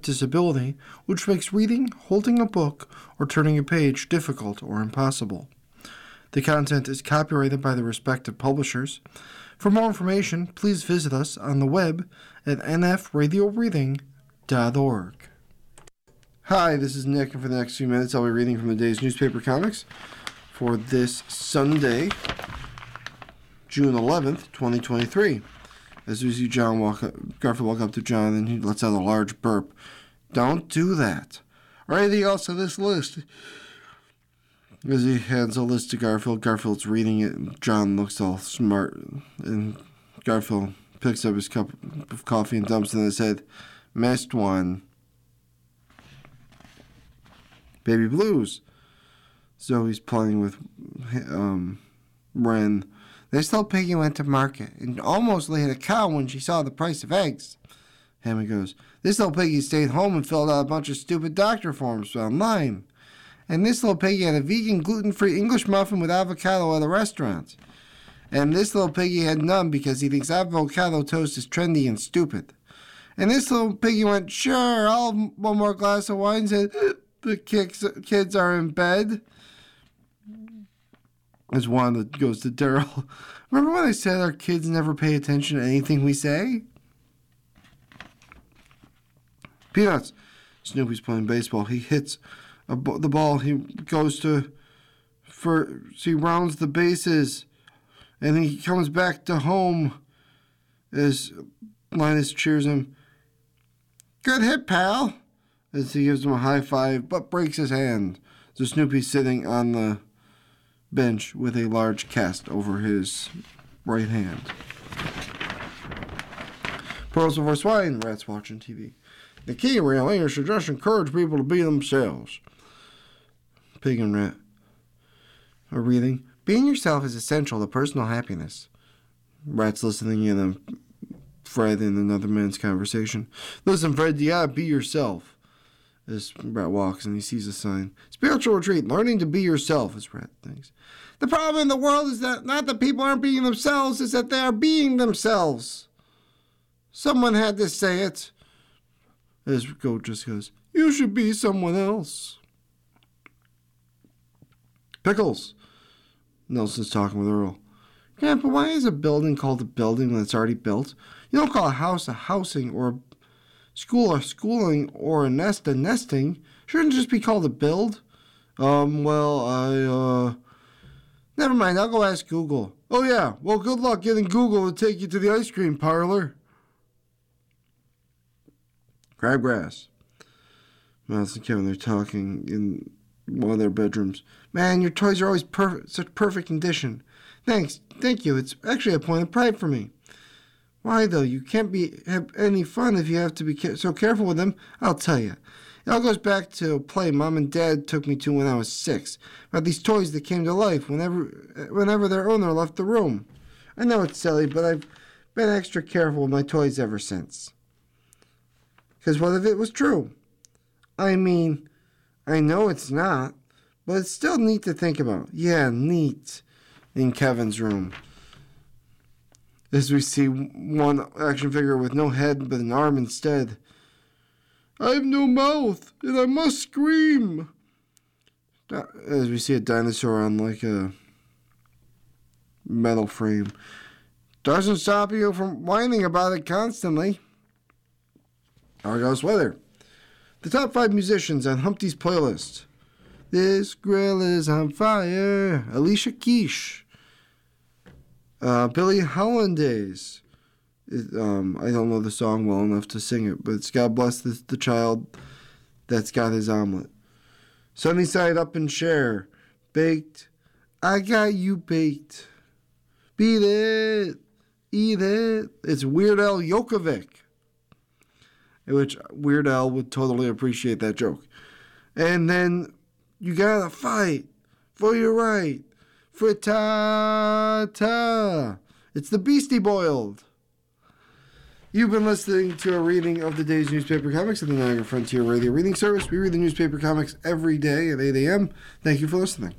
with disability, which makes reading, holding a book, or turning a page difficult or impossible. The content is copyrighted by the respective publishers. For more information, please visit us on the web at nfradioreading.org. Hi, this is Nick, and for the next few minutes, I'll be reading from the day's newspaper comics for this Sunday, June 11th, 2023. As we see John walk up, Garfield walk up to John, and he lets out a large burp. Don't do that. Or anything else on this list. As he hands a list to Garfield, Garfield's reading it, and John looks all smart, and Garfield picks up his cup of coffee and dumps it in his head. Missed one. Baby Blues. So he's playing with um, Wren. This little piggy went to market and almost laid a cow when she saw the price of eggs. Hammie goes, This little piggy stayed home and filled out a bunch of stupid doctor forms online. And this little piggy had a vegan, gluten free English muffin with avocado at a restaurant. And this little piggy had none because he thinks avocado toast is trendy and stupid. And this little piggy went, Sure, I'll have one more glass of wine. Said, The kids are in bed. There's one that goes to Darryl. Remember when I said our kids never pay attention to anything we say? Peanuts. Snoopy's playing baseball. He hits the ball. He goes to for he rounds the bases, and then he comes back to home. As Linus cheers him, "Good hit, pal!" As he gives him a high five, but breaks his hand. So Snoopy's sitting on the bench with a large cast over his right hand. Pearls before swine, rats watching TV. The key really is to just encourage people to be themselves. Pig and rat are reading. Being yourself is essential to personal happiness. Rat's listening in on Fred and another man's conversation. Listen, Fred, you gotta be yourself. As Rat walks and he sees a sign. Spiritual retreat, learning to be yourself, as Rat thinks. The problem in the world is that not that people aren't being themselves, is that they are being themselves. Someone had to say it. As Goat just goes, You should be someone else. Pickles. Nelson's talking with Earl. Grandpa, why is a building called a building when it's already built? You don't call a house a housing or a school or schooling or a nest a nesting. Shouldn't just be called a build? Um, well, I, uh. Never mind, I'll go ask Google. Oh, yeah, well, good luck getting Google to take you to the ice cream parlor. Crabgrass. Miles and Kevin, they're talking in one of their bedrooms. Man, your toys are always perfect, such perfect condition. Thanks, thank you. It's actually a point of pride for me. Why though? You can't be have any fun if you have to be so careful with them. I'll tell you. It all goes back to a play Mom and Dad took me to when I was six about these toys that came to life whenever eh, whenever their owner left the room. I know it's silly, but I've been extra careful with my toys ever since. Because what if it was true? I mean, I know it's not, but it's still neat to think about. Yeah, neat. In Kevin's room. As we see one action figure with no head but an arm instead. I have no mouth, and I must scream. As we see a dinosaur on like a metal frame. Doesn't stop you from whining about it constantly. Argyle Sweater. The top five musicians on Humpty's playlist. This grill is on fire. Alicia Keys. Uh, Billie Holidays. It, um, I don't know the song well enough to sing it, but it's God bless the, the child that's got his omelet. Sunny side up and share. Baked. I got you baked. Beat it. Eat it. It's Weird Al Yankovic. Which Weird Al would totally appreciate that joke. And then you gotta fight for your right. Frittata. It's the Beastie Boiled. You've been listening to a reading of the day's newspaper comics at the Niagara Frontier Radio Reading Service. We read the newspaper comics every day at 8 a.m. Thank you for listening.